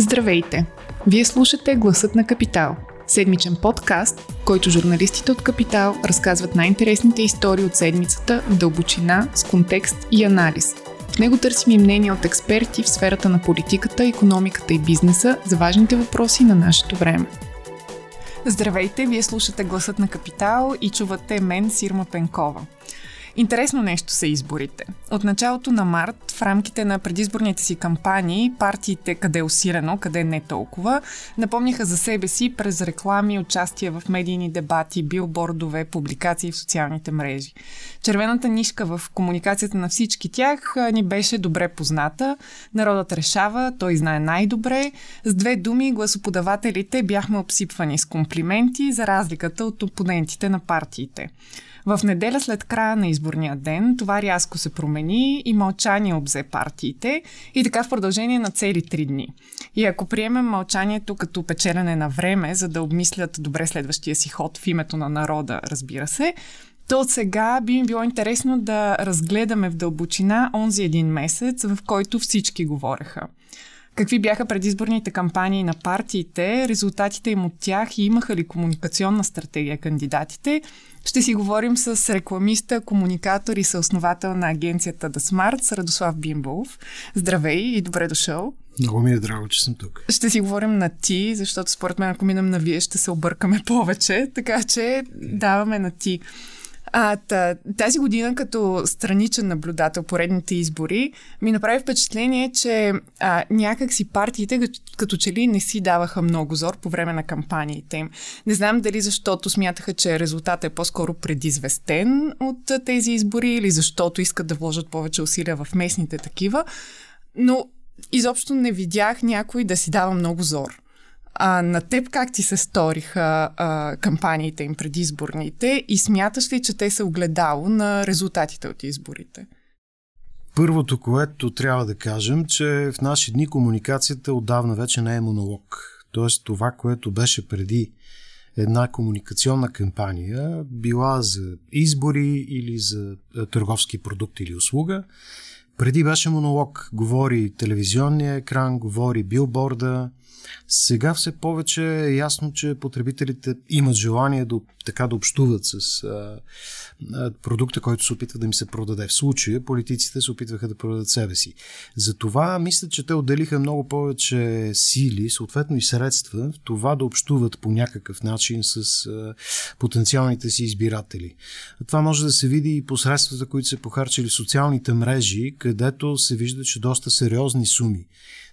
Здравейте! Вие слушате Гласът на Капитал. Седмичен подкаст, в който журналистите от Капитал разказват най-интересните истории от седмицата в дълбочина, с контекст и анализ. В него търсим и мнения от експерти в сферата на политиката, економиката и бизнеса за важните въпроси на нашето време. Здравейте! Вие слушате Гласът на Капитал и чувате мен, Сирма Пенкова. Интересно нещо са изборите. От началото на март, в рамките на предизборните си кампании, партиите къде е усилено, къде не толкова, напомниха за себе си през реклами, участие в медийни дебати, билбордове, публикации в социалните мрежи. Червената нишка в комуникацията на всички тях ни беше добре позната. Народът решава, той знае най-добре. С две думи, гласоподавателите бяхме обсипвани с комплименти за разликата от опонентите на партиите. В неделя след края на изборния ден това рязко се промени и мълчание обзе партиите и така в продължение на цели три дни. И ако приемем мълчанието като печелене на време, за да обмислят добре следващия си ход в името на народа, разбира се, то от сега би ми било интересно да разгледаме в дълбочина онзи един месец, в който всички говореха какви бяха предизборните кампании на партиите, резултатите им от тях и имаха ли комуникационна стратегия кандидатите. Ще си говорим с рекламиста, комуникатор и съосновател на агенцията The Smart, Радослав Бимбов. Здравей и добре дошъл. Много ми е драго, че съм тук. Ще си говорим на ти, защото според мен, ако минем на вие, ще се объркаме повече, така че даваме на ти. А, тази година като страничен наблюдател поредните избори ми направи впечатление, че а, някак си партиите като че ли не си даваха много зор по време на кампаниите им. Не знам дали защото смятаха, че резултатът е по-скоро предизвестен от тези избори или защото искат да вложат повече усилия в местните такива, но изобщо не видях някой да си дава много зор. А, на теб как ти се сториха а, кампаниите им предизборните и смяташ ли, че те са огледало на резултатите от изборите? Първото, което трябва да кажем, че в наши дни комуникацията отдавна вече не е монолог. Тоест това, което беше преди една комуникационна кампания, била за избори или за търговски продукт или услуга, преди беше монолог. Говори телевизионния екран, говори билборда, сега все повече е ясно, че потребителите имат желание да, така да общуват с а, продукта, който се опитва да им се продаде. В случая политиците се опитваха да продадат себе си. Затова мисля, че те отделиха много повече сили, съответно и средства в това да общуват по някакъв начин с а, потенциалните си избиратели. Това може да се види и посредствата, които се похарчили социалните мрежи, където се вижда, че доста сериозни суми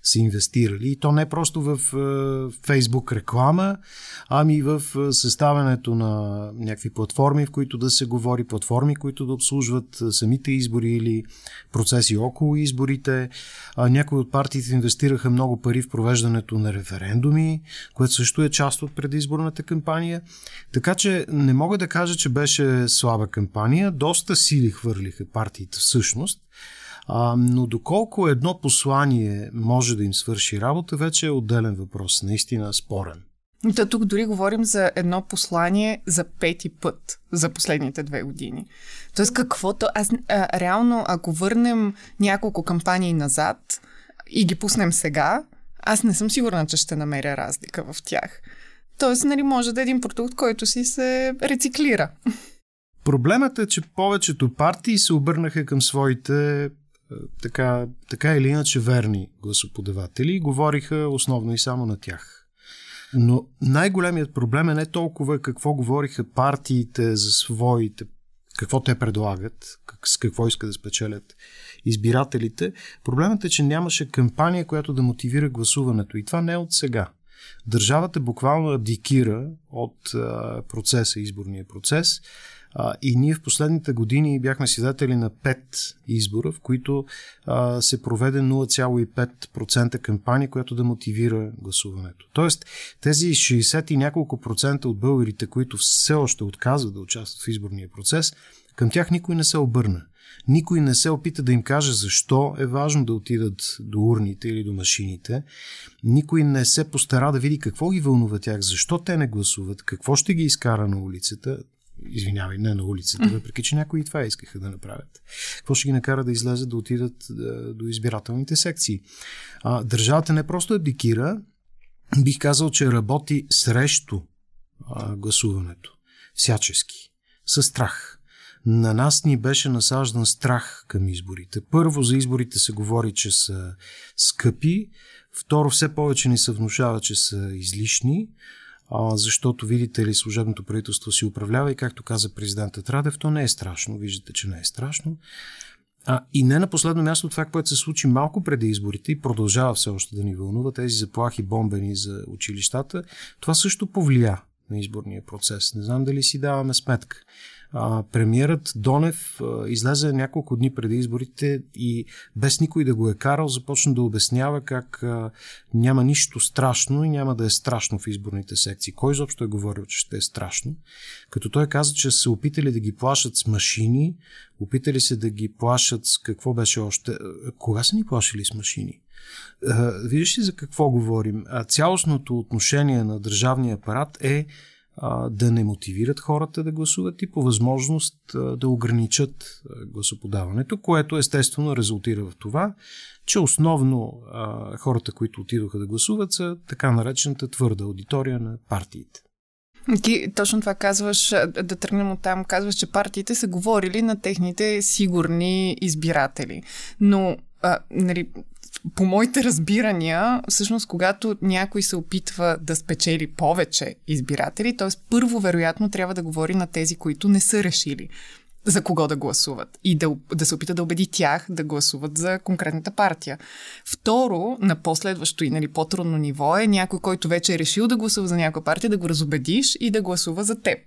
са инвестирали. И то не просто в Фейсбук реклама, ами в е, съставянето на някакви платформи, в които да се говори, платформи, които да обслужват е, самите избори или процеси около изборите. Някои от партиите инвестираха много пари в провеждането на референдуми, което също е част от предизборната кампания. Така че не мога да кажа, че беше слаба кампания. Доста сили хвърлиха партиите всъщност. А, но доколко едно послание може да им свърши работа, вече е отделен въпрос, наистина спорен. Да, тук дори говорим за едно послание за пети път за последните две години. Тоест каквото... Аз а, реално, ако върнем няколко кампании назад и ги пуснем сега, аз не съм сигурна, че ще намеря разлика в тях. Тоест, нали, може да е един продукт, който си се рециклира. Проблемът е, че повечето партии се обърнаха към своите така, така или иначе верни гласоподаватели и говориха основно и само на тях. Но най-големият проблем е не толкова какво говориха партиите за своите, какво те предлагат, как, с какво искат да спечелят избирателите. Проблемът е, че нямаше кампания, която да мотивира гласуването. И това не е от сега. Държавата буквално абдикира от а, процеса, изборния процес а, и ние в последните години бяхме свидетели на 5 избора, в които а, се проведе 0,5% кампания, която да мотивира гласуването. Тоест, тези 60 и няколко процента от българите, които все още отказват да участват в изборния процес, към тях никой не се обърна. Никой не се опита да им каже защо е важно да отидат до урните или до машините. Никой не се постара да види какво ги вълнува тях, защо те не гласуват, какво ще ги изкара на улицата Извинявай, не на улицата, въпреки че някои и това искаха да направят. Какво ще ги накара да излезат да отидат до избирателните секции? А, държавата не просто абдикира, бих казал, че работи срещу а, гласуването. Всячески. Със страх. На нас ни беше насаждан страх към изборите. Първо, за изборите се говори, че са скъпи. Второ, все повече ни се внушава, че са излишни а, защото, видите ли, служебното правителство си управлява и както каза президентът Радев, то не е страшно. Виждате, че не е страшно. А, и не на последно място това, което се случи малко преди изборите и продължава все още да ни вълнува, тези заплахи бомбени за училищата, това също повлия на изборния процес. Не знам дали си даваме сметка. А, премиерът Донев а, излезе няколко дни преди изборите и без никой да го е карал, започна да обяснява как няма нищо страшно и няма да е страшно в изборните секции. Кой изобщо е говорил, че ще е страшно? Като той каза, че са опитали да ги плашат с машини, опитали се да ги плашат с какво беше още. Кога са ни плашили с машини? Виждаш ли за какво говорим? Цялостното отношение на държавния апарат е да не мотивират хората да гласуват и по възможност да ограничат гласоподаването, което естествено резултира в това, че основно хората, които отидоха да гласуват, са така наречената твърда аудитория на партиите. Ти точно това казваш, да тръгнем от там, казваш, че партиите са говорили на техните сигурни избиратели. Но а, нали, по моите разбирания, всъщност, когато някой се опитва да спечели повече избиратели, т.е. първо, вероятно, трябва да говори на тези, които не са решили за кого да гласуват и да, да се опита да убеди тях да гласуват за конкретната партия. Второ, на последващо и нали, по-трудно ниво е някой, който вече е решил да гласува за някоя партия, да го разобедиш и да гласува за теб.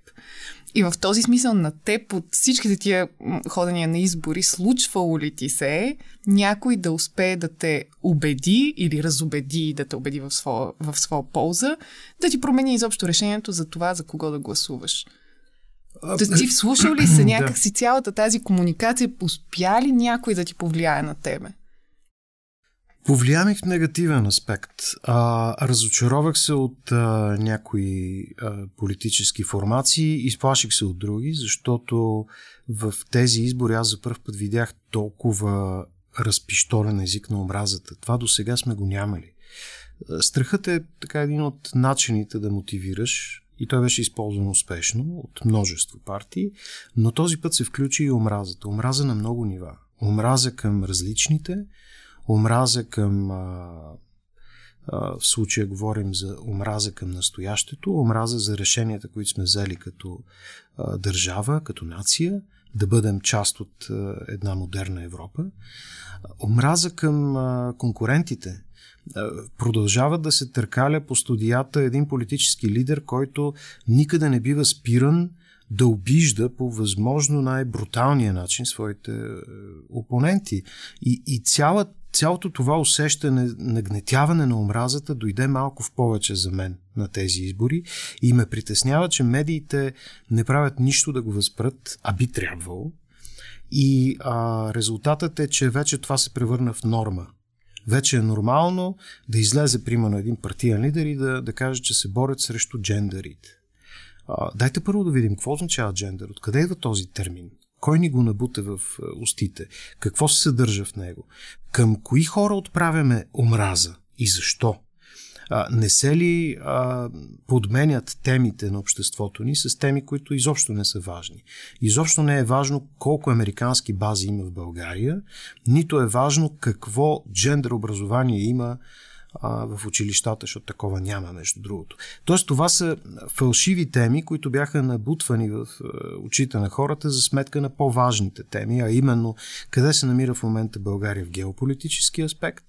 И в този смисъл на теб от всичките тия ходения на избори, случвало ли ти се някой да успее да те убеди или разобеди да те убеди в своя, в своя полза, да ти промени изобщо решението за това, за кого да гласуваш? Да ти вслушал ли се някакси цялата тази комуникация, успя ли някой да ти повлияе на тебе? Повлия в негативен аспект. А, разочаровах се от а, някои а, политически формации, изплаших се от други, защото в тези избори аз за първ път видях толкова разпиштолен език на омразата. Това до сега сме го нямали. Страхът е така един от начините да мотивираш и той беше използван успешно от множество партии, но този път се включи и омразата. Омраза на много нива. Омраза към различните, омраза към в случая говорим за омраза към настоящето, омраза за решенията, които сме взели като държава, като нация, да бъдем част от една модерна Европа, омраза към конкурентите, продължава да се търкаля по студията един политически лидер, който никъде не бива спиран да обижда по възможно най-бруталния начин своите опоненти. И, и цяла, цялото това усещане, нагнетяване на омразата дойде малко в повече за мен на тези избори и ме притеснява, че медиите не правят нищо да го възпрат, а би трябвало. И а, резултатът е, че вече това се превърна в норма вече е нормално да излезе, примерно, един партиен лидер и да, да каже, че се борят срещу джендерите. А, дайте първо да видим какво означава джендер, откъде идва този термин, кой ни го набута в устите, какво се съдържа в него, към кои хора отправяме омраза? И защо? А, не се ли а, подменят темите на обществото ни с теми, които изобщо не са важни. Изобщо не е важно колко американски бази има в България, нито е важно какво джендър образование има в училищата, защото такова няма, между другото. Тоест, това са фалшиви теми, които бяха набутвани в очите на хората за сметка на по-важните теми, а именно къде се намира в момента България в геополитически аспект,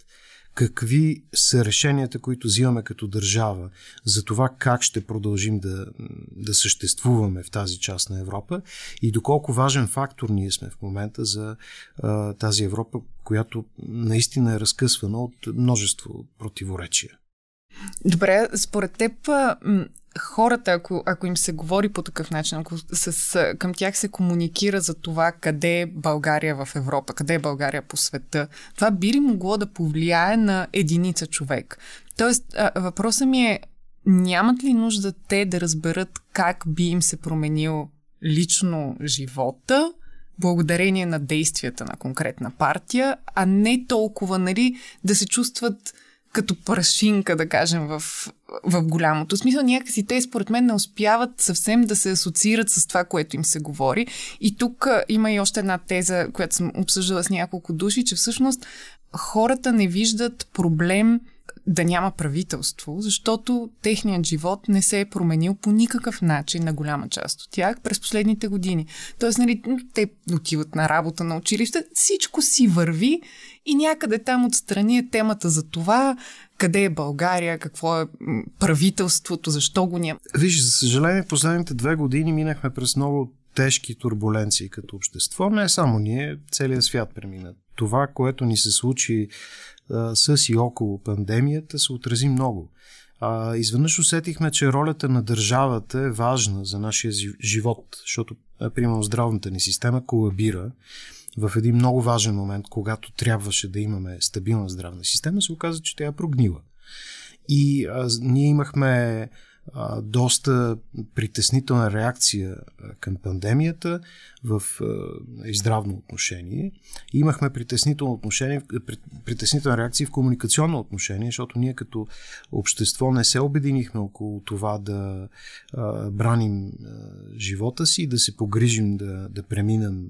какви са решенията, които взимаме като държава за това как ще продължим да, да съществуваме в тази част на Европа и доколко важен фактор ние сме в момента за а, тази Европа, която наистина е разкъсвана от множество противоречия. Добре, според теб хората, ако, ако им се говори по такъв начин, ако с, към тях се комуникира за това къде е България в Европа, къде е България по света, това би ли могло да повлияе на единица човек? Тоест, въпросът ми е, нямат ли нужда те да разберат как би им се променил лично живота, благодарение на действията на конкретна партия, а не толкова, нали, да се чувстват като прашинка, да кажем, в, в голямото. смисъл някакси те, според мен, не успяват съвсем да се асоциират с това, което им се говори. И тук има и още една теза, която съм обсъждала с няколко души, че всъщност хората не виждат проблем да няма правителство, защото техният живот не се е променил по никакъв начин на голяма част от тях през последните години. Тоест, нали, те отиват на работа на училище, всичко си върви и някъде там отстрани е темата за това, къде е България, какво е правителството, защо го няма. Виж, за съжаление, последните две години минахме през много тежки турбуленции като общество. Не само ние, целият свят премина. Това, което ни се случи а, с и около пандемията, се отрази много. А, изведнъж усетихме, че ролята на държавата е важна за нашия живот, защото, примерно, здравната ни система колабира в един много важен момент, когато трябваше да имаме стабилна здравна система, се оказа, че тя е прогнила. И а, ние имахме доста притеснителна реакция към пандемията в здравно отношение. Имахме притеснително отношение, притеснителна реакция в комуникационно отношение, защото ние като общество не се обединихме около това да браним живота си да се погрижим да, да преминем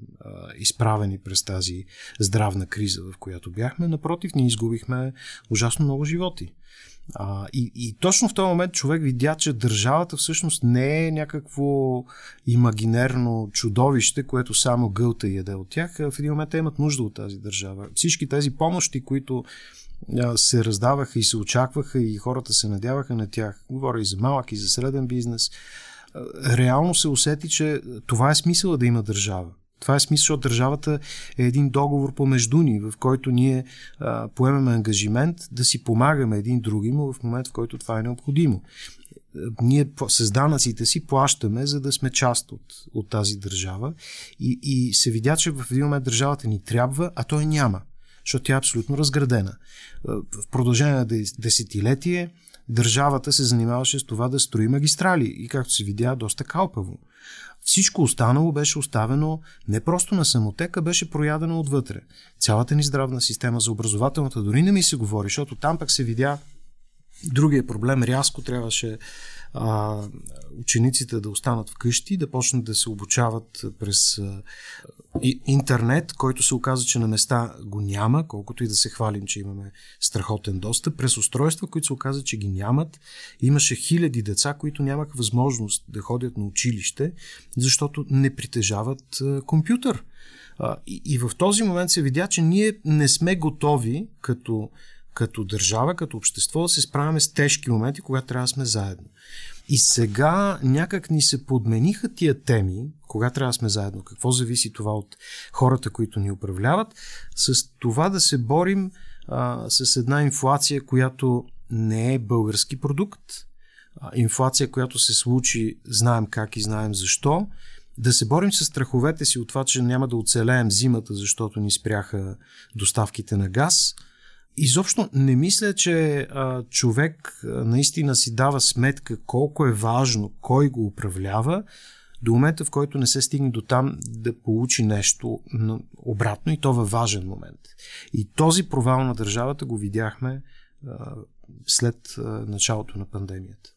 изправени през тази здравна криза, в която бяхме. Напротив, ние изгубихме ужасно много животи. А, и, и точно в този момент човек видя, че държавата всъщност не е някакво имагинерно чудовище, което само гълта яде от тях. В един момент те имат нужда от тази държава. Всички тези помощи, които се раздаваха и се очакваха и хората се надяваха на тях, говоря и за малък и за среден бизнес, реално се усети, че това е смисъла да има държава. Това е смисъл, защото държавата е един договор помежду ни, в който ние а, поемаме ангажимент да си помагаме един други му в момент, в който това е необходимо. Ние с данъците си плащаме, за да сме част от, от тази държава и, и се видя, че в един момент държавата ни трябва, а той няма, защото тя е абсолютно разградена. В продължение на десетилетие държавата се занимаваше с това да строи магистрали и както се видя, доста калпаво. Всичко останало беше оставено не просто на самотека, беше проядено отвътре. Цялата ни здравна система за образователната дори не ми се говори, защото там пък се видя другия проблем. Рязко трябваше а, учениците да останат вкъщи, да почнат да се обучават през а, интернет, който се оказа, че на места го няма, колкото и да се хвалим, че имаме страхотен достъп, през устройства, които се оказа, че ги нямат. Имаше хиляди деца, които нямаха възможност да ходят на училище, защото не притежават а, компютър. А, и, и в този момент се видя, че ние не сме готови като като държава, като общество да се справяме с тежки моменти, когато трябва да сме заедно. И сега някак ни се подмениха тия теми, кога трябва да сме заедно, какво зависи това от хората, които ни управляват, с това да се борим а, с една инфлация, която не е български продукт, а, инфлация, която се случи, знаем как и знаем защо, да се борим с страховете си от това, че няма да оцелеем зимата, защото ни спряха доставките на газ – Изобщо не мисля, че а, човек наистина си дава сметка колко е важно кой го управлява, до момента в който не се стигне до там да получи нещо обратно и то във важен момент. И този провал на държавата го видяхме а, след а, началото на пандемията.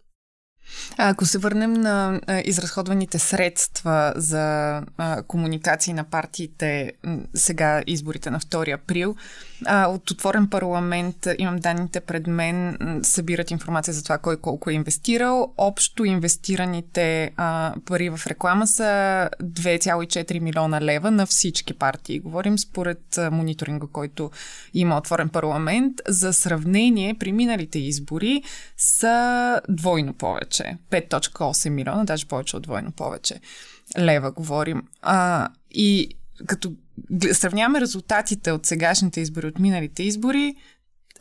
А ако се върнем на а, изразходваните средства за а, комуникации на партиите, сега изборите на 2 април, а, от отворен парламент имам данните пред мен, събират информация за това кой колко е инвестирал. Общо инвестираните а, пари в реклама са 2,4 милиона лева на всички партии. Говорим според а, мониторинга, който има отворен парламент. За сравнение, при миналите избори са двойно повече. 5.8 милиона, даже повече от двойно повече лева говорим. А, и като сравняваме резултатите от сегашните избори, от миналите избори,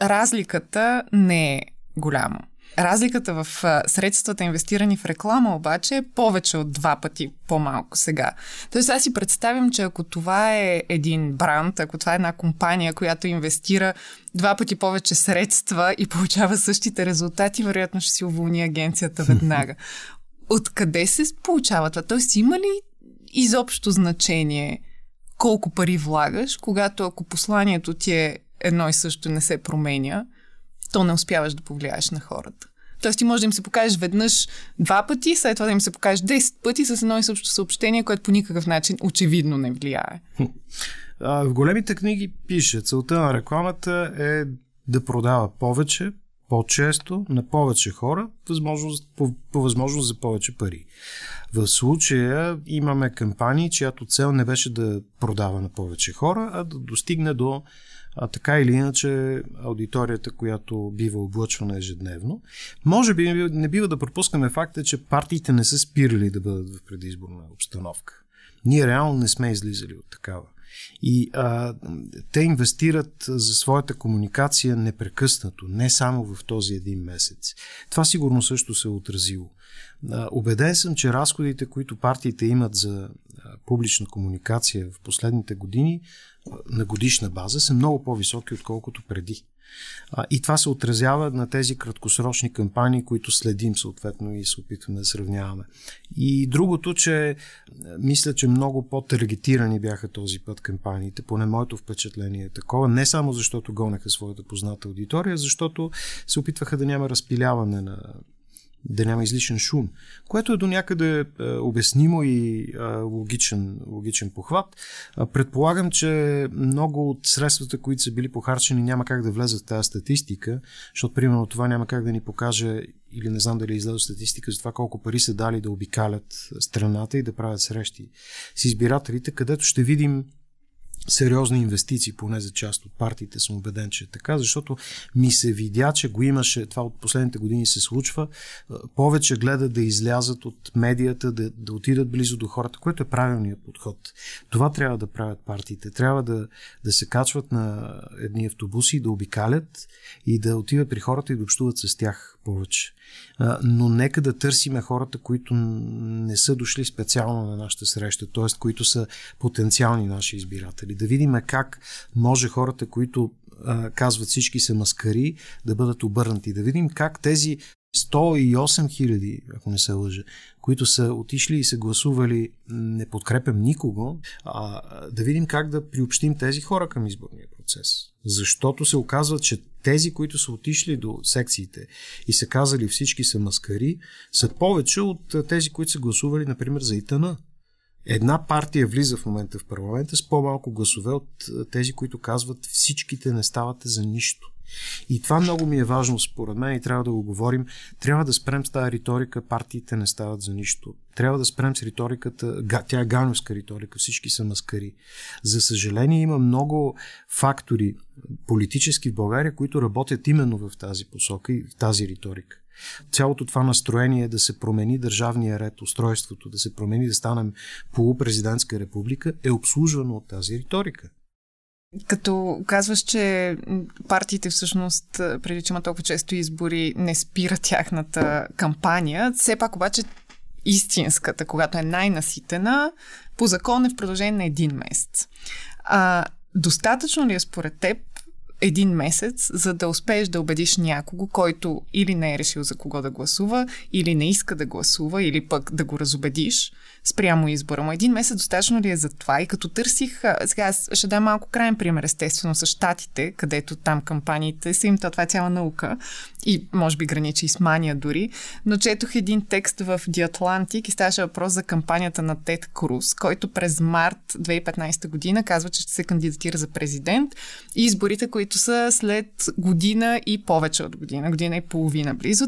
разликата не е голяма. Разликата в средствата, инвестирани в реклама, обаче е повече от два пъти по-малко сега. Тоест аз си представям, че ако това е един бранд, ако това е една компания, която инвестира два пъти повече средства и получава същите резултати, вероятно ще си уволни агенцията веднага. Откъде се получава това? Тоест има ли изобщо значение колко пари влагаш, когато ако посланието ти е едно и също не се променя, то не успяваш да повлияеш на хората. Тоест ти можеш да им се покажеш веднъж два пъти, след това да им се покажеш 10 пъти с едно и също съобщение, което по никакъв начин очевидно не влияе. В големите книги пише, целта на рекламата е да продава повече, по-често, на повече хора, възможност, по, по възможност за повече пари. В случая имаме кампании, чиято цел не беше да продава на повече хора, а да достигне до а, така или иначе аудиторията, която бива облъчвана ежедневно. Може би не бива да пропускаме факта, че партиите не са спирали да бъдат в предизборна обстановка. Ние реално не сме излизали от такава. И а, те инвестират за своята комуникация непрекъснато, не само в този един месец. Това сигурно също се е отразило. А, убеден съм, че разходите, които партиите имат за публична комуникация в последните години на годишна база, са много по-високи, отколкото преди. И това се отразява на тези краткосрочни кампании, които следим съответно и се опитваме да сравняваме. И другото, че мисля, че много по-таргетирани бяха този път кампаниите, поне моето впечатление е такова, не само защото гонеха своята позната аудитория, защото се опитваха да няма разпиляване на да няма излишен шум, което е до някъде е, обяснимо и е, логичен, логичен похват. Предполагам, че много от средствата, които са били похарчени, няма как да влезат в тази статистика, защото примерно това няма как да ни покаже или не знам дали е излезе статистика за това колко пари са дали да обикалят страната и да правят срещи с избирателите, където ще видим сериозни инвестиции, поне за част от партиите съм убеден, че е така, защото ми се видя, че го имаше, това от последните години се случва, повече гледат да излязат от медията, да, да отидат близо до хората, което е правилният подход. Това трябва да правят партиите. Трябва да, да се качват на едни автобуси, да обикалят и да отиват при хората и да общуват с тях повече. Но нека да търсиме хората, които не са дошли специално на нашата среща, т.е. които са потенциални наши избиратели. Да видим как може хората, които казват всички са маскари, да бъдат обърнати. Да видим как тези 108 хиляди, ако не се лъжа, които са отишли и са гласували не подкрепям никого, а, да видим как да приобщим тези хора към изборния процес. Защото се оказва, че тези, които са отишли до секциите и са казали всички са маскари, са повече от тези, които са гласували, например, за ИТАНА. Една партия влиза в момента в парламента с по-малко гласове от тези, които казват всичките не ставате за нищо. И това много ми е важно според мен и трябва да го говорим. Трябва да спрем с тази риторика, партиите не стават за нищо. Трябва да спрем с риториката, тя е ганевска риторика, всички са маскари. За съжаление има много фактори политически в България, които работят именно в тази посока и в тази риторика. Цялото това настроение да се промени държавния ред, устройството, да се промени, да станем полупрезидентска република, е обслужвано от тази риторика. Като казваш, че партиите всъщност, преди че има толкова често избори, не спира тяхната кампания, все пак обаче истинската, когато е най-наситена, по закон е в продължение на един месец. А, достатъчно ли е според теб един месец, за да успееш да убедиш някого, който или не е решил за кого да гласува, или не иска да гласува, или пък да го разобедиш спрямо избора му. Един месец достатъчно ли е за това? И като търсих, сега ще дам малко крайен пример, естествено, с щатите, където там кампаниите са им, това е цяла наука и може би граничи с мания дори, но четох един текст в The Atlantic и ставаше въпрос за кампанията на Тед Круз, който през март 2015 година казва, че ще се кандидатира за президент и изборите, които са след година и повече от година, година и половина близо.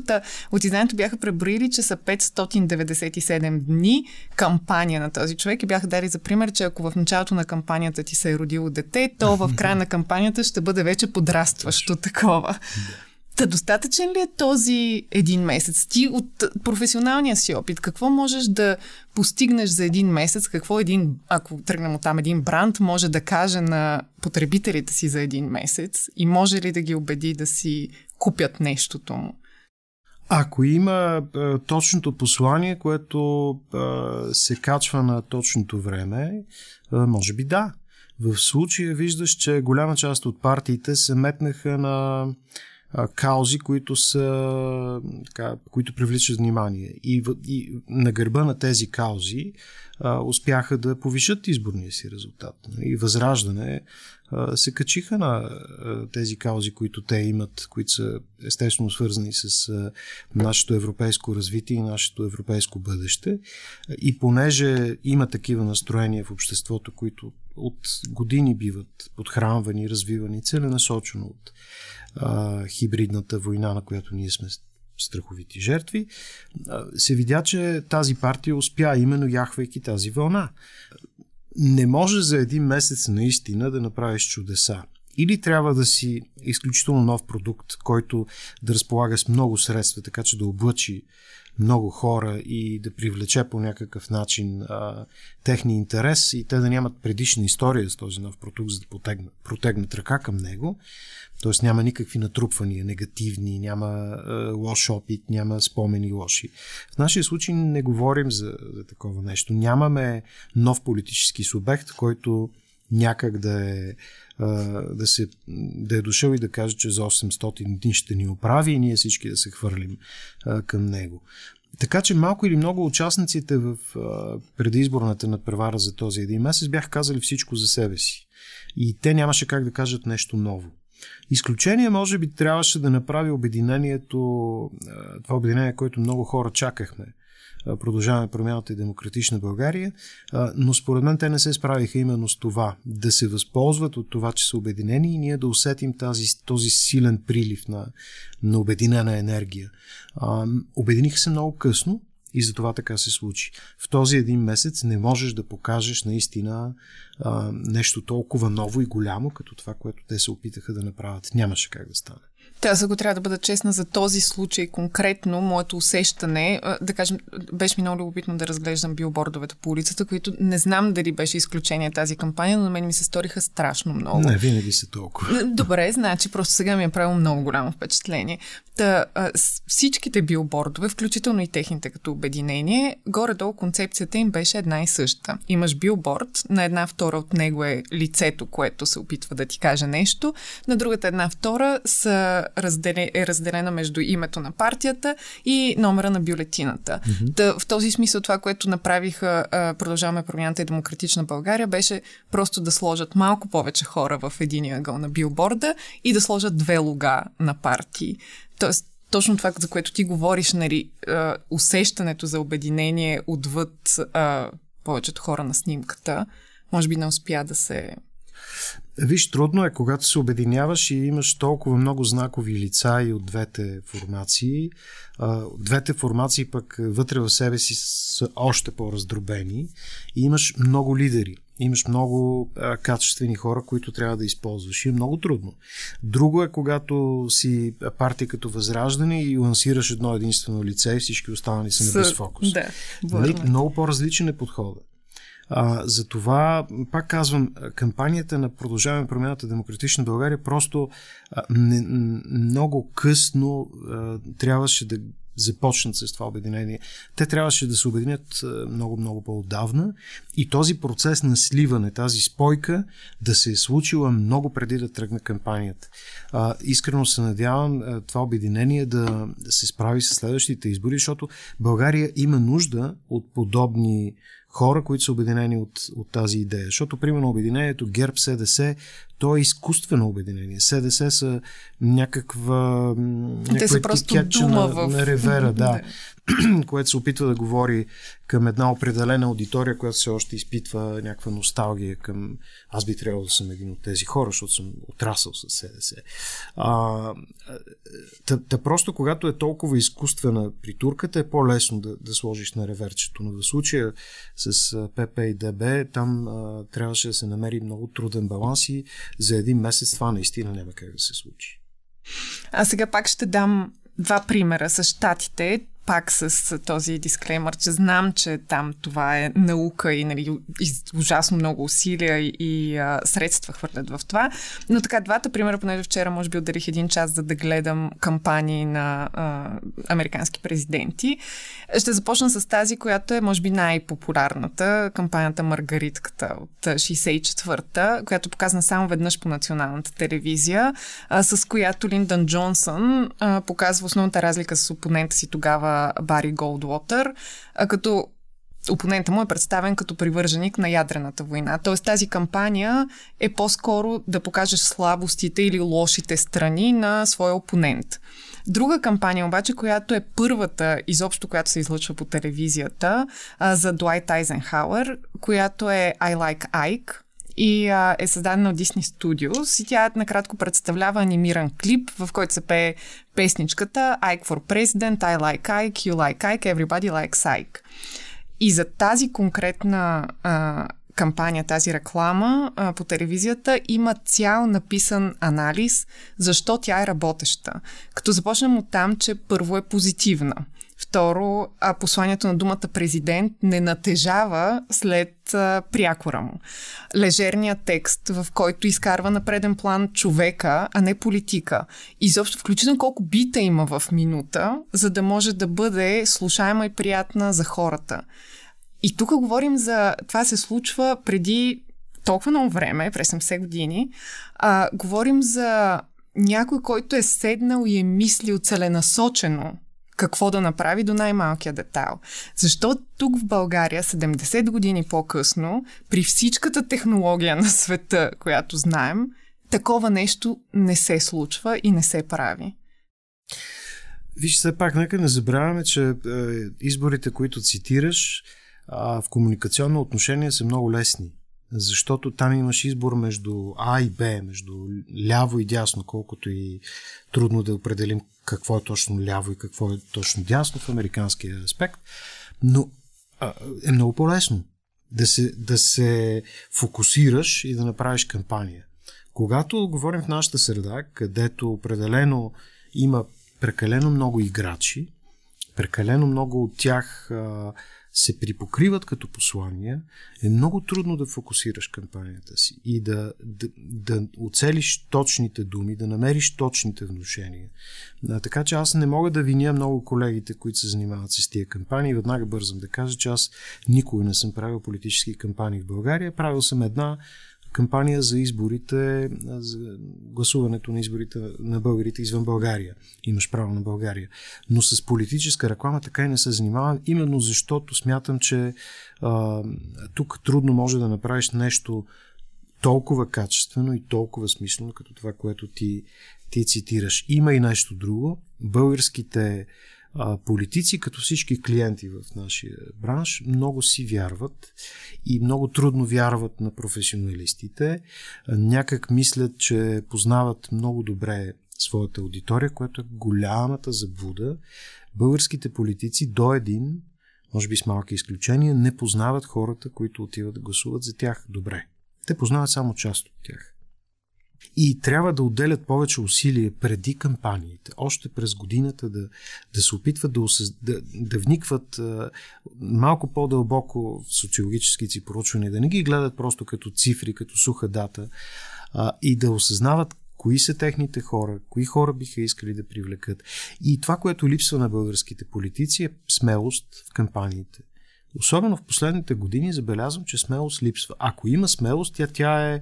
От изданието бяха преброили, че са 597 дни кампания на този човек и бяха дали за пример, че ако в началото на кампанията ти се е родило дете, то в края на кампанията ще бъде вече подрастващо такова. Та достатъчен ли е този един месец? Ти от професионалния си опит, какво можеш да постигнеш за един месец? Какво един, ако тръгнем от там, един бранд може да каже на потребителите си за един месец и може ли да ги убеди да си купят нещото му? Ако има а, точното послание, което а, се качва на точното време, а, може би да. В случая виждаш, че голяма част от партиите се метнаха на а, каузи, които са така, които привличат внимание. И, и на гърба на тези каузи а, успяха да повишат изборния си резултат. И възраждане а, се качиха на а, тези каузи, които те имат, които са естествено свързани с а, нашето европейско развитие и нашето европейско бъдеще. И понеже има такива настроения в обществото, които от години биват подхранвани, развивани целенасочено от а, хибридната война, на която ние сме страховити жертви, се видя, че тази партия успя именно яхвайки тази вълна. Не може за един месец наистина да направиш чудеса. Или трябва да си изключително нов продукт, който да разполага с много средства, така че да облъчи много хора и да привлече по някакъв начин а, техния интерес и те да нямат предишна история с този нов продукт, за да протегнат, протегнат ръка към него. Тоест няма никакви натрупвания негативни, няма е, лош опит, няма спомени лоши. В нашия случай не говорим за, за такова нещо. Нямаме нов политически субект, който някак да е да, се, да е дошъл и да каже, че за 800 дни ще ни оправи и ние всички да се хвърлим към него. Така че малко или много участниците в предизборната надпревара за този един месец бяха казали всичко за себе си. И те нямаше как да кажат нещо ново. Изключение, може би, трябваше да направи обединението, това обединение, което много хора чакахме. Продължаваме промяната и демократична България, но според мен те не се справиха именно с това. Да се възползват от това, че са обединени и ние да усетим тази, този силен прилив на, на обединена енергия. Обединиха се много късно, и за това така се случи. В този един месец не можеш да покажеш наистина нещо толкова ново и голямо, като това, което те се опитаха да направят. Нямаше как да стане. Та, аз го трябва да бъда честна за този случай конкретно, моето усещане, да кажем, беше ми много любопитно да разглеждам билбордовете по улицата, които не знам дали беше изключение тази кампания, но на мен ми се сториха страшно много. Не, винаги се толкова. Добре, значи просто сега ми е правило много голямо впечатление. Та, всичките билбордове, включително и техните като обединение, горе-долу концепцията им беше една и съща. Имаш билборд, на една втора от него е лицето, което се опитва да ти каже нещо, на другата една втора са разделе, е разделена между името на партията и номера на бюлетината. Mm-hmm. Да, в този смисъл това, което направиха Продължаваме промяната и Демократична България, беше просто да сложат малко повече хора в единия ъгъл на билборда и да сложат две лога на партии. Тоест, точно това, за което ти говориш, нали, усещането за обединение отвъд повечето хора на снимката, може би не успя да се Виж, трудно е, когато се обединяваш и имаш толкова много знакови лица и от двете формации. Двете формации пък вътре в себе си са още по-раздробени и имаш много лидери. Имаш много а, качествени хора, които трябва да използваш. И е много трудно. Друго е, когато си партия като Възраждане и лансираш едно единствено лице и всички останали са на без фокус. Да, нали? Много по-различен е подходът. А, затова, пак казвам, кампанията на Продължаваме промяната Демократична България просто а, не, много късно а, трябваше да започнат с това обединение. Те трябваше да се обединят много-много по-отдавна и този процес на сливане, тази спойка да се е случила много преди да тръгне кампанията. А, искрено се надявам това обединение да се справи с следващите избори, защото България има нужда от подобни хора, които са обединени от, от тази идея. Защото, примерно, обединението ГЕРБ СДС, то е изкуствено обединение. СДС са някаква, Те са просто дума на, в... на ревера, да. което се опитва да говори към една определена аудитория, която все още изпитва някаква носталгия към... Аз би трябвало да съм един от тези хора, защото съм отрасъл с СДС. А, та, та просто когато е толкова изкуствена притурката, е по-лесно да, да сложиш на реверчето. Но в случая с ПП и ДБ, там а, трябваше да се намери много труден баланс и за един месец това наистина няма как да се случи. А сега пак ще дам два примера с щатите пак с този дисклеймър, че знам, че там това е наука и нали, ужасно много усилия и, и а, средства хвърлят в това. Но така, двата примера, понеже вчера може би отделих един час за да гледам кампании на а, американски президенти, ще започна с тази, която е може би най-популярната, кампанията Маргаритката от 64-та, която показана само веднъж по националната телевизия, а, с която Линдън Джонсън а, показва основната разлика с опонента си тогава Бари Голдуотър, а, като опонента му е представен като привърженик на ядрената война. Тоест тази кампания е по-скоро да покажеш слабостите или лошите страни на своя опонент. Друга кампания обаче, която е първата изобщо, която се излъчва по телевизията а, за Дуайт Айзенхауер, която е I Like Ike, и а, е създадена от Disney Studios и тя накратко представлява анимиран клип, в който се пее песничката Ike for President, I like Ike, You like Ike, Everybody likes Ike. И за тази конкретна а, кампания, тази реклама а, по телевизията има цял написан анализ защо тя е работеща. Като започнем от там, че първо е позитивна. Второ, а посланието на думата президент не натежава след а, прякора му. Лежерният текст, в който изкарва на преден план човека, а не политика. Изобщо, включително колко бита има в минута, за да може да бъде слушаема и приятна за хората. И тук говорим за... Това се случва преди толкова много време, през 70 години. А, говорим за някой, който е седнал и е мислил целенасочено какво да направи до най-малкия детайл. Защо тук в България, 70 години по-късно, при всичката технология на света, която знаем, такова нещо не се случва и не се прави? Виж, все пак, нека не забравяме, че е, изборите, които цитираш, а, в комуникационно отношение са много лесни. Защото там имаш избор между А и Б, между ляво и дясно, колкото и трудно да определим какво е точно ляво и какво е точно дясно в американския аспект. Но е много по-лесно да се, да се фокусираш и да направиш кампания. Когато говорим в нашата среда, където определено има прекалено много играчи, прекалено много от тях а, се припокриват като послания, е много трудно да фокусираш кампанията си и да, да, да оцелиш точните думи, да намериш точните внушения. А, така че аз не мога да виня много колегите, които се занимават с тия кампании. Веднага бързам да кажа, че аз никога не съм правил политически кампании в България. Правил съм една кампания за изборите, за гласуването на изборите на българите извън България. Имаш право на България. Но с политическа реклама така и не се занимавам, именно защото смятам, че а, тук трудно може да направиш нещо толкова качествено и толкова смислено, като това, което ти, ти цитираш. Има и нещо друго. Българските а, политици, като всички клиенти в нашия бранш, много си вярват и много трудно вярват на професионалистите. Някак мислят, че познават много добре своята аудитория, което е голямата заблуда. Българските политици до един, може би с малки изключения, не познават хората, които отиват да гласуват за тях добре. Те познават само част от тях. И трябва да отделят повече усилия преди кампаниите, още през годината да, да се опитват да, да, да вникват а, малко по-дълбоко в социологически си проучвания, да не ги гледат просто като цифри, като суха дата а, и да осъзнават кои са техните хора, кои хора биха искали да привлекат. И това, което липсва на българските политици е смелост в кампаниите. Особено в последните години забелязвам, че смелост липсва. Ако има смелост, тя, тя е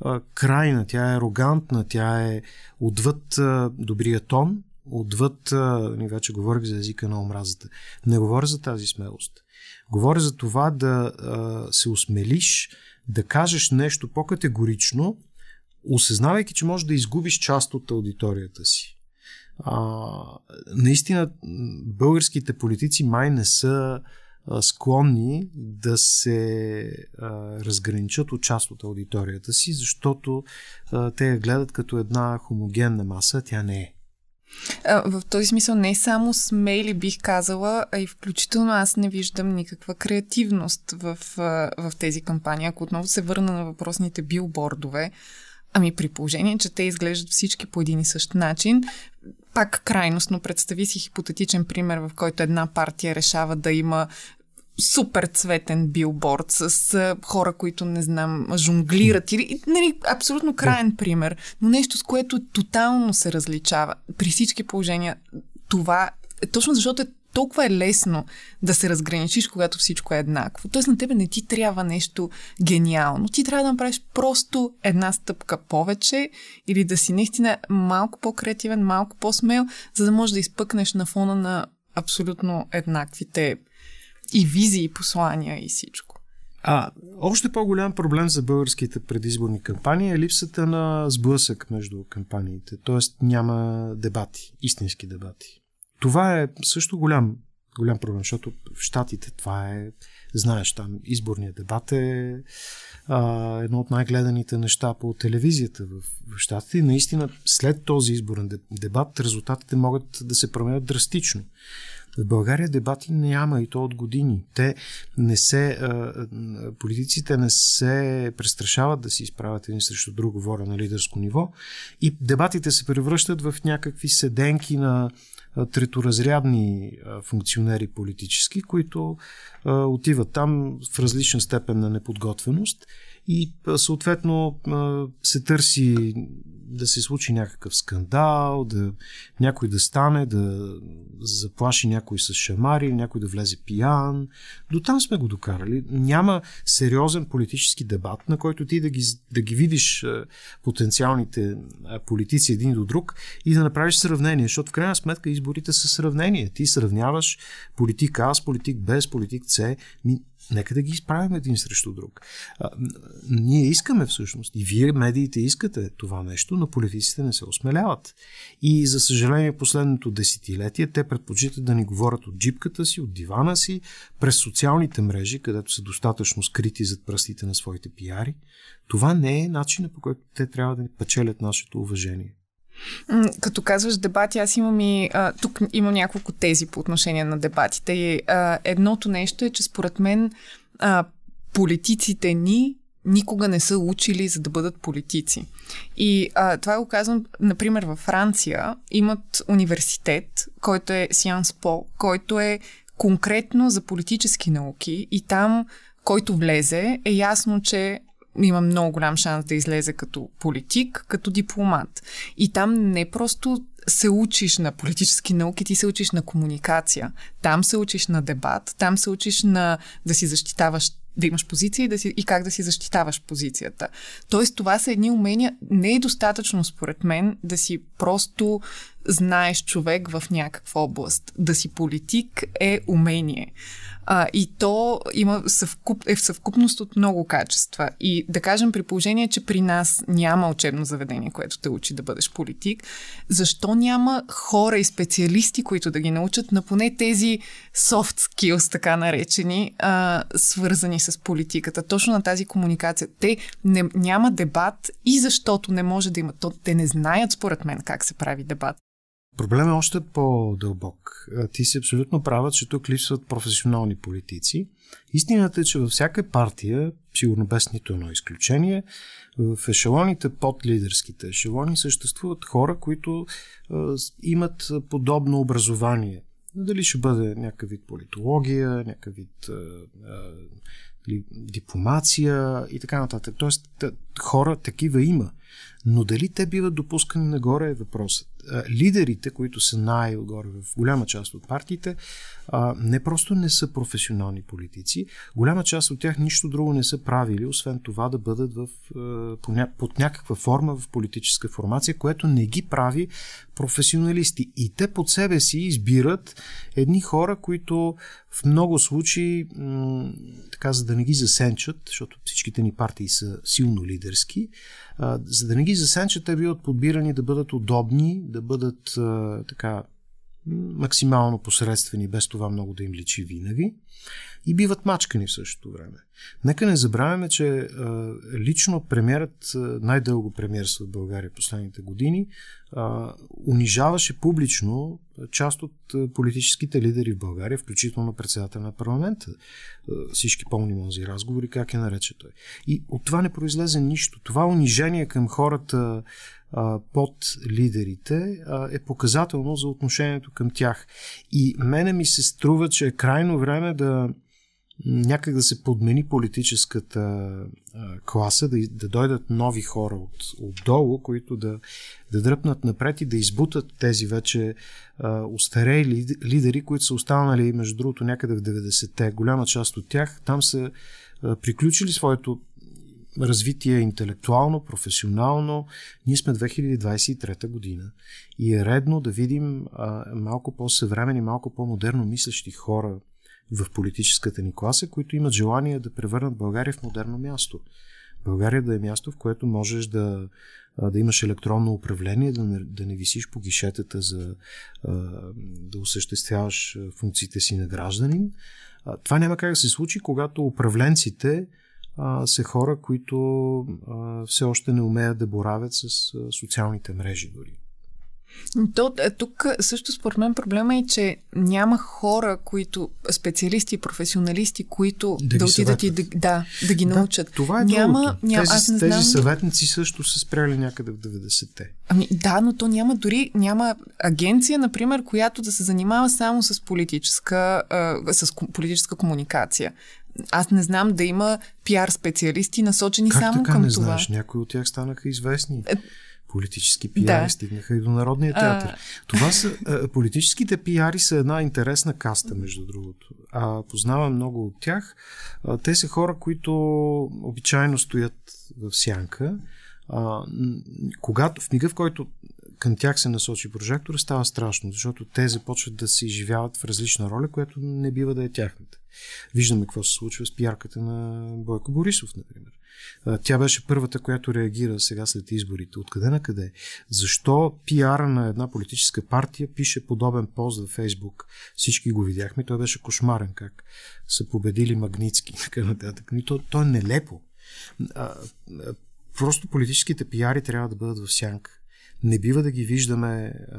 а, крайна, тя е арогантна, тя е отвъд а, добрия тон, отвъд, а, ни вече говорих за езика на омразата. Не говоря за тази смелост. Говоря за това да а, се осмелиш, да кажеш нещо по-категорично, осъзнавайки, че можеш да изгубиш част от аудиторията си. А, наистина, българските политици май не са склонни да се а, разграничат от част от аудиторията си, защото а, те я гледат като една хомогенна маса, тя не е. В този смисъл не само смели бих казала, а и включително аз не виждам никаква креативност в, в тези кампании. Ако отново се върна на въпросните билбордове, ами при положение, че те изглеждат всички по един и същ начин, пак крайност, но представи си хипотетичен пример, в който една партия решава да има супер цветен билборд с хора, които не знам, жонглират или нали, абсолютно крайен пример, но нещо с което тотално се различава. При всички положения това точно защото е толкова е лесно да се разграничиш, когато всичко е еднакво. Тоест на тебе не ти трябва нещо гениално. Ти трябва да направиш просто една стъпка повече или да си наистина малко по-креативен, малко по-смел, за да можеш да изпъкнеш на фона на абсолютно еднаквите и визии, и послания и всичко. А още по-голям проблем за българските предизборни кампании е липсата на сблъсък между кампаниите. Тоест няма дебати, истински дебати. Това е също голям, голям проблем, защото в Штатите това е, знаеш, там изборният дебат е а, едно от най-гледаните неща по телевизията в, в Штатите и наистина след този изборен дебат резултатите могат да се променят драстично. В България дебати няма и то от години. Те не се, политиците не се престрашават да си изправят един срещу друг, говоря на лидерско ниво и дебатите се превръщат в някакви седенки на треторазрядни функционери политически, които отиват там в различна степен на неподготвеност и съответно се търси да се случи някакъв скандал, да някой да стане, да заплаши някой с шамари, някой да влезе пиян. До там сме го докарали. Няма сериозен политически дебат, на който ти да ги, да ги видиш потенциалните политици един до друг и да направиш сравнение, защото в крайна сметка изборите са сравнение. Ти сравняваш политик А с политик Б с политик С. Нека да ги изправим един срещу друг. А, ние искаме всъщност, и вие, медиите, искате това нещо, но политиците не се осмеляват. И за съжаление, последното десетилетие те предпочитат да ни говорят от джипката си, от дивана си, през социалните мрежи, където са достатъчно скрити зад пръстите на своите пиари. Това не е начинът по който те трябва да ни печелят нашето уважение. Като казваш дебати, аз имам и... А, тук имам няколко тези по отношение на дебатите. И, а, едното нещо е, че според мен а, политиците ни никога не са учили за да бъдат политици. И а, това го казвам, например, във Франция имат университет, който е Сианс По, който е конкретно за политически науки и там, който влезе, е ясно, че има много голям шанс да излезе като политик, като дипломат. И там не просто се учиш на политически науки, ти се учиш на комуникация. Там се учиш на дебат, там се учиш на да си защитаваш да имаш позиция и, да си, и как да си защитаваш позицията. Тоест, това са едни умения. Не е достатъчно, според мен, да си просто знаеш човек в някаква област. Да си политик е умение. А, и то има съвкуп, е в съвкупност от много качества. И да кажем при положение, че при нас няма учебно заведение, което те учи да бъдеш политик, защо няма хора и специалисти, които да ги научат на поне тези soft skills, така наречени, а, свързани с политиката, точно на тази комуникация. Те не, няма дебат и защото не може да има. То, те не знаят, според мен, как се прави дебат. Проблем е още по-дълбок. Ти си абсолютно права, че тук липсват професионални политици. Истината е, че във всяка партия, сигурно без нито едно изключение, в ешелоните под лидерските ешелони съществуват хора, които а, имат подобно образование. Дали ще бъде някакъв вид политология, някакъв вид а, а, дипломация и така нататък. Тоест, хора такива има. Но дали те биват допускани нагоре е въпросът. Лидерите, които са най-отгоре в голяма част от партиите, не просто не са професионални политици, голяма част от тях нищо друго не са правили, освен това да бъдат в, под някаква форма в политическа формация, което не ги прави професионалисти. И те под себе си избират едни хора, които в много случаи, така за да не ги засенчат, защото всичките ни партии са силно лидерски, за да не ги засенчат, те биват подбирани да бъдат удобни, да бъдат така максимално посредствени, без това много да им личи винаги и биват мачкани в същото време. Нека не забравяме, че а, лично премьерът, най-дълго премьерство в България последните години, а, унижаваше публично част от политическите лидери в България, включително председател на парламента. Всички помним този разговори, как е нарече той. И от това не произлезе нищо. Това унижение към хората под лидерите е показателно за отношението към тях. И мене ми се струва, че е крайно време да някак да се подмени политическата класа, да, да дойдат нови хора от, отдолу, които да, да дръпнат напред и да избутат тези вече а, устарели лидери, които са останали, между другото, някъде в 90-те. Голяма част от тях там са а, приключили своето развитие интелектуално, професионално. Ние сме 2023 година и е редно да видим а, малко по-съвремени, малко по-модерно мислещи хора в политическата ни класа, които имат желание да превърнат България в модерно място. България да е място, в което можеш да, да имаш електронно управление, да не, да не висиш по гишетата за да осъществяваш функциите си на гражданин. Това няма как да се случи, когато управленците са хора, които все още не умеят да боравят с социалните мрежи дори. То, е, тук също според мен проблема е, че няма хора, които, специалисти професионалисти, които да, да отидат и да, да, да ги научат. Да, това е няма, няма тези, аз не тези знам... съветници също са спряли някъде в 90-те. Ами да, но то няма дори, няма агенция, например, която да се занимава само с политическа, а, с политическа комуникация. Аз не знам да има пиар специалисти насочени как само така към не това. Знаеш? Някои от тях станаха известни. Е, политически пиари да. стигнаха и до Народния театър. А... Това са, а, политическите пиари са една интересна каста, между другото. А, познавам много от тях. А, те са хора, които обичайно стоят в сянка. А, когато, в мига, в който към тях се насочи прожектора, става страшно, защото те започват да се изживяват в различна роля, която не бива да е тяхната. Виждаме какво се случва с пиарката на Бойко Борисов, например. Тя беше първата, която реагира сега след изборите. Откъде на къде? Защо пиара на една политическа партия пише подобен пост във Фейсбук? Всички го видяхме. Той беше кошмарен, как са победили Магницки така нататък. То, то е нелепо. Просто политическите пиари трябва да бъдат в сянка. Не бива да ги виждаме а,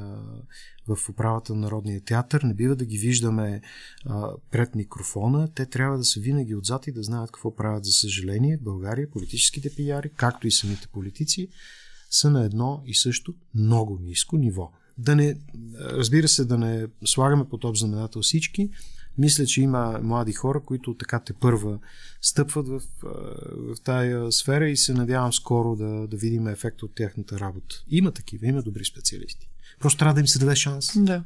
в управата на Народния театър, не бива да ги виждаме а, пред микрофона. Те трябва да са винаги отзад и да знаят какво правят. За съжаление, България политическите пияри, както и самите политици, са на едно и също много ниско ниво. Да не, разбира се, да не слагаме под общ всички, мисля, че има млади хора, които така те първа стъпват в, в тая сфера и се надявам скоро да, да видим ефект от тяхната работа. Има такива, има добри специалисти. Просто трябва да им се даде шанс. Да.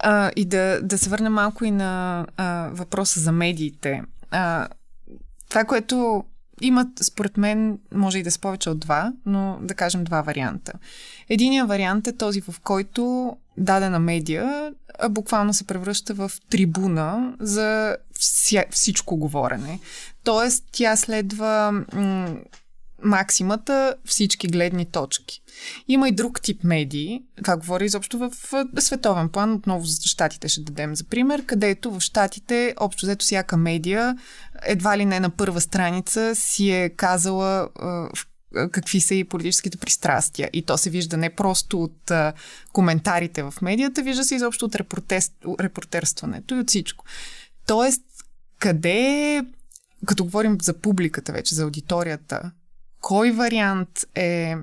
А, и да, да се върнем малко и на а, въпроса за медиите. А, това, което имат, според мен, може и да са повече от два, но да кажем два варианта. Единият вариант е този, в който дадена медия буквално се превръща в трибуна за вся, всичко говорене. Тоест, тя следва м- максимата всички гледни точки. Има и друг тип медии, това говори изобщо в световен план, отново за щатите ще дадем за пример, където в щатите общо взето всяка медия едва ли не на първа страница си е казала какви са и политическите пристрастия. И то се вижда не просто от а, коментарите в медията, вижда се изобщо от репортерстването и от всичко. Тоест, къде, като говорим за публиката вече, за аудиторията, кой вариант е,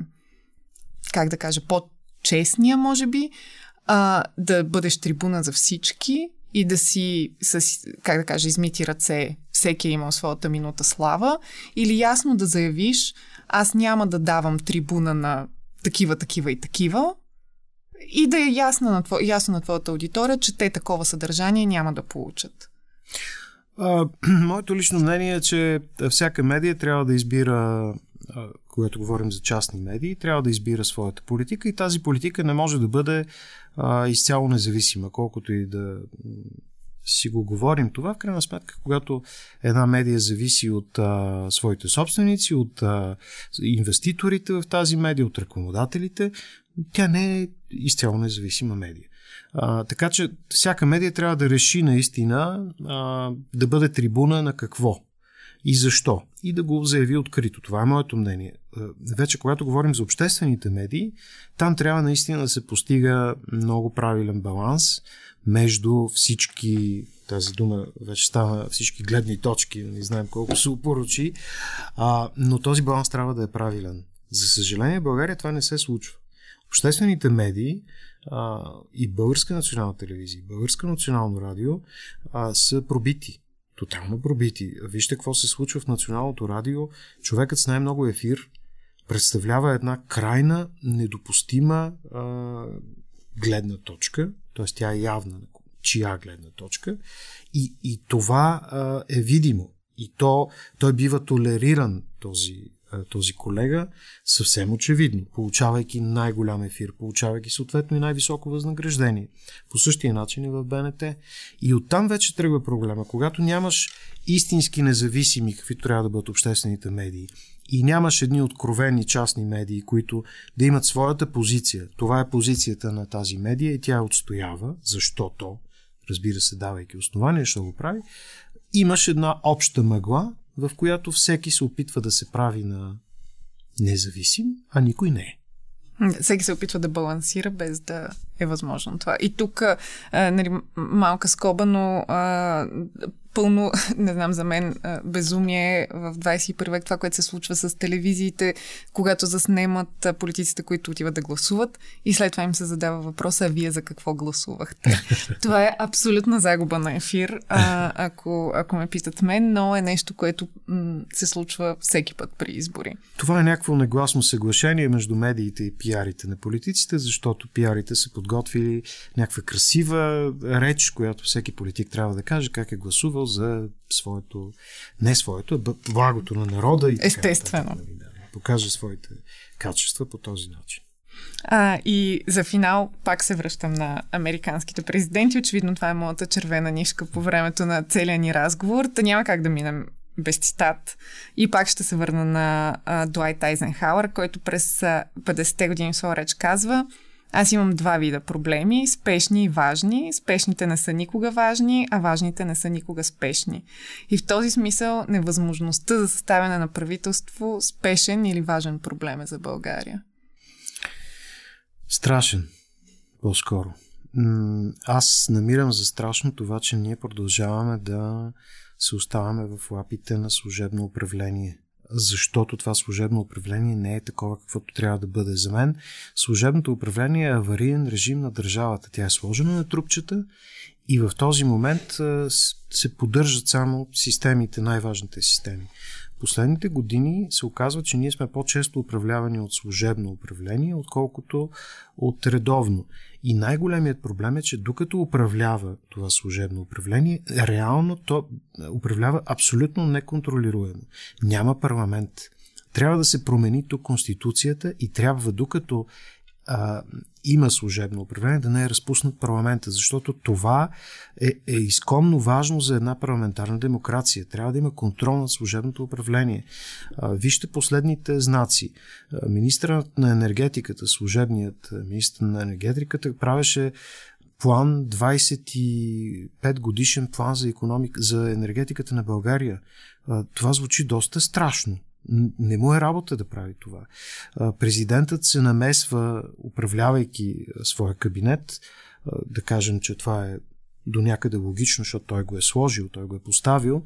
как да кажа, по-честния, може би, а, да бъдеш трибуна за всички и да си, с, как да кажа, измити ръце, всеки е имал своята минута слава, или ясно да заявиш, аз няма да давам трибуна на такива, такива и такива, и да е ясно на, тво, ясно на твоята аудитория, че те такова съдържание няма да получат. А, моето лично мнение е, че всяка медия трябва да избира когато говорим за частни медии, трябва да избира своята политика и тази политика не може да бъде а, изцяло независима, колкото и да си го говорим това, в крайна сметка, когато една медия зависи от а, своите собственици, от а, инвеститорите в тази медия, от рекламодателите, тя не е изцяло независима медия. А, така че всяка медия трябва да реши наистина а, да бъде трибуна на какво и защо. И да го заяви открито. Това е моето мнение. Вече когато говорим за обществените медии, там трябва наистина да се постига много правилен баланс между всички тази дума вече стана всички гледни точки, не знаем колко се упоручи, а, но този баланс трябва да е правилен. За съжаление, в България това не се случва. Обществените медии а, и Българска национална телевизия, и Българска национално радио а, са пробити. Тотално пробити. Вижте какво се случва в националното радио. Човекът с най-много ефир представлява една крайна, недопустима а, гледна точка, т.е. тя е явна, чия гледна точка, и, и това а, е видимо. И то, той бива толериран, този, а, този колега, съвсем очевидно, получавайки най-голям ефир, получавайки съответно и най-високо възнаграждение. По същия начин и в БНТ. И оттам вече тръгва проблема. Когато нямаш истински независими, каквито трябва да бъдат обществените медии, и нямаш едни откровени частни медии, които да имат своята позиция. Това е позицията на тази медия и тя отстоява, защото, разбира се, давайки основания, ще го прави. Имаш една обща мъгла, в която всеки се опитва да се прави на независим, а никой не е. Всеки се опитва да балансира, без да е възможно това. И тук, а, нали, малка скоба, но а, пълно, не знам, за мен безумие в 21 век това, което се случва с телевизиите, когато заснемат политиците, които отиват да гласуват и след това им се задава въпроса, а вие за какво гласувахте? това е абсолютна загуба на ефир, а, ако, ако ме питат мен, но е нещо, което м- се случва всеки път при избори. Това е някакво негласно съглашение между медиите и пиарите на политиците, защото пиарите са подготвили някаква красива реч, която всеки политик трябва да каже как е гласувал за своето, не своето, а благото на народа. И Естествено. Така, да, да, покаже своите качества по този начин. А, и за финал пак се връщам на американските президенти. Очевидно това е моята червена нишка по времето на целия ни разговор. Та няма как да минем без цитат. И пак ще се върна на Дуайт Айзенхауър, който през 50-те години в своя реч казва – аз имам два вида проблеми спешни и важни. Спешните не са никога важни, а важните не са никога спешни. И в този смисъл невъзможността за съставяне на правителство спешен или важен проблем е за България. Страшен, по-скоро. Аз намирам за страшно това, че ние продължаваме да се оставаме в лапите на служебно управление защото това служебно управление не е такова, каквото трябва да бъде за мен. Служебното управление е авариен режим на държавата. Тя е сложена на трупчета и в този момент се поддържат само системите, най-важните системи. Последните години се оказва, че ние сме по-често управлявани от служебно управление, отколкото от редовно. И най-големият проблем е, че докато управлява това служебно управление, реално то управлява абсолютно неконтролируемо. Няма парламент. Трябва да се промени тук Конституцията и трябва, докато а, има служебно управление, да не е разпуснат парламента, защото това е, е изконно важно за една парламентарна демокрация. Трябва да има контрол над служебното управление. Вижте последните знаци. Министърът на енергетиката, служебният министр на енергетиката, правеше план 25 годишен план за, економик, за енергетиката на България. Това звучи доста страшно. Не му е работа да прави това. Президентът се намесва, управлявайки своя кабинет, да кажем, че това е до някъде логично, защото той го е сложил, той го е поставил,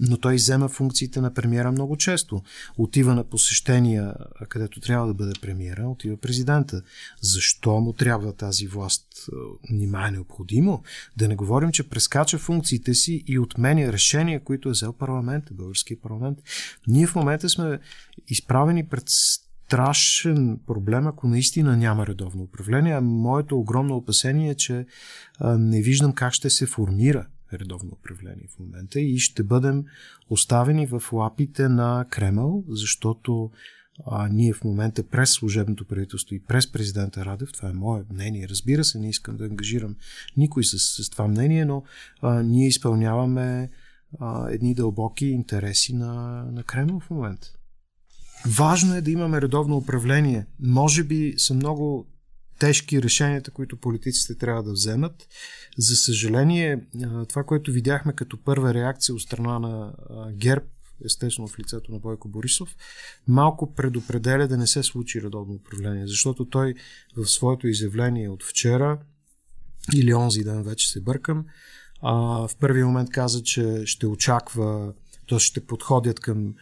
но той взема функциите на премиера много често. Отива на посещения, където трябва да бъде премиера, отива президента. Защо му трябва тази власт? Нима е необходимо. Да не говорим, че прескача функциите си и отменя решения, които е взел парламент, българския парламент. Ние в момента сме изправени пред страшен проблем, ако наистина няма редовно управление. моето огромно опасение е, че не виждам как ще се формира редовно управление в момента и ще бъдем оставени в лапите на Кремъл, защото а, ние в момента през служебното правителство и през президента Радев, това е мое мнение, разбира се, не искам да ангажирам никой с, с това мнение, но а, ние изпълняваме а, едни дълбоки интереси на, на Кремъл в момента. Важно е да имаме редовно управление. Може би са много тежки решенията, които политиците трябва да вземат. За съжаление, това, което видяхме като първа реакция от страна на ГЕРБ, естествено в лицето на Бойко Борисов, малко предопределя да не се случи редовно управление, защото той в своето изявление от вчера или онзи ден вече се бъркам, в първи момент каза, че ще очаква т.е. ще подходят към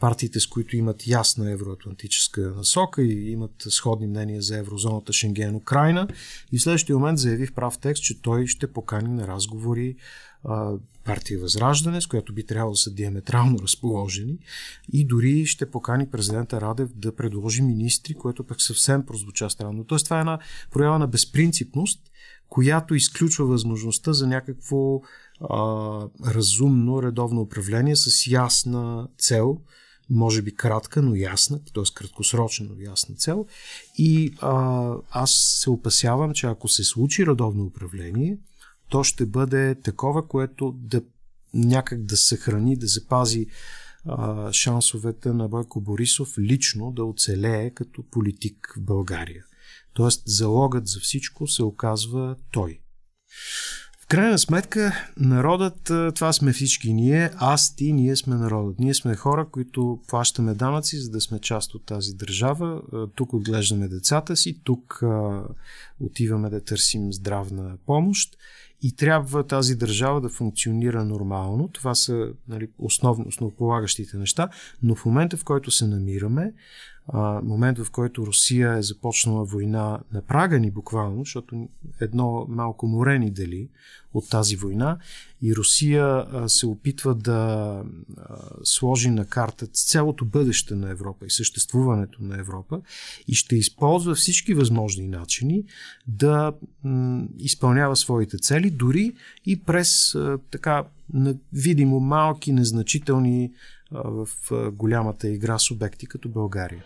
партиите, с които имат ясна евроатлантическа насока и имат сходни мнения за еврозоната Шенген Украина. И в следващия момент заяви в прав текст, че той ще покани на разговори партия Възраждане, с която би трябвало да са диаметрално разположени и дори ще покани президента Радев да предложи министри, което пък съвсем прозвуча странно. Тоест това е една проява на безпринципност, която изключва възможността за някакво а, разумно редовно управление с ясна цел, може би кратка, но ясна, т.е. краткосрочна, но ясна цел. И а, аз се опасявам, че ако се случи редовно управление, то ще бъде такова, което да някак да съхрани, да запази а, шансовете на Бойко Борисов лично да оцелее като политик в България. Тоест, залогът за всичко се оказва той. Крайна сметка, народът, това сме всички ние, аз, ти, ние сме народът. Ние сме хора, които плащаме данъци, за да сме част от тази държава. Тук отглеждаме децата си, тук а, отиваме да търсим здравна помощ и трябва тази държава да функционира нормално. Това са нали, основно, основополагащите неща, но в момента, в който се намираме, момент в който Русия е започнала война на прага ни буквално, защото едно малко море ни дели от тази война и Русия се опитва да сложи на карта цялото бъдеще на Европа и съществуването на Европа и ще използва всички възможни начини да изпълнява своите цели, дори и през така видимо малки, незначителни в голямата игра с обекти като България.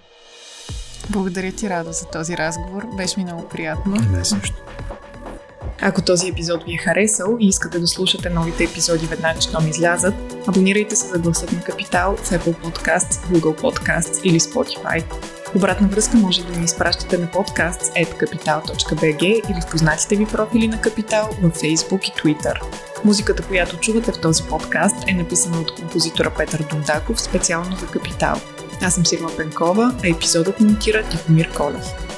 Благодаря ти, Радо, за този разговор. Беше ми много приятно. Не също. Ако този епизод ви е харесал и искате да слушате новите епизоди веднага, щом излязат, абонирайте се за гласът на Капитал в Apple Podcasts, Google Podcasts или Spotify. Обратна връзка може да ми изпращате на podcast.capital.bg или в познатите ви профили на Капитал в Facebook и Twitter. Музиката, която чувате в този подкаст е написана от композитора Петър Дундаков специално за Капитал. Аз съм Сигма Пенкова, а епизодът монтира Тихомир Колев.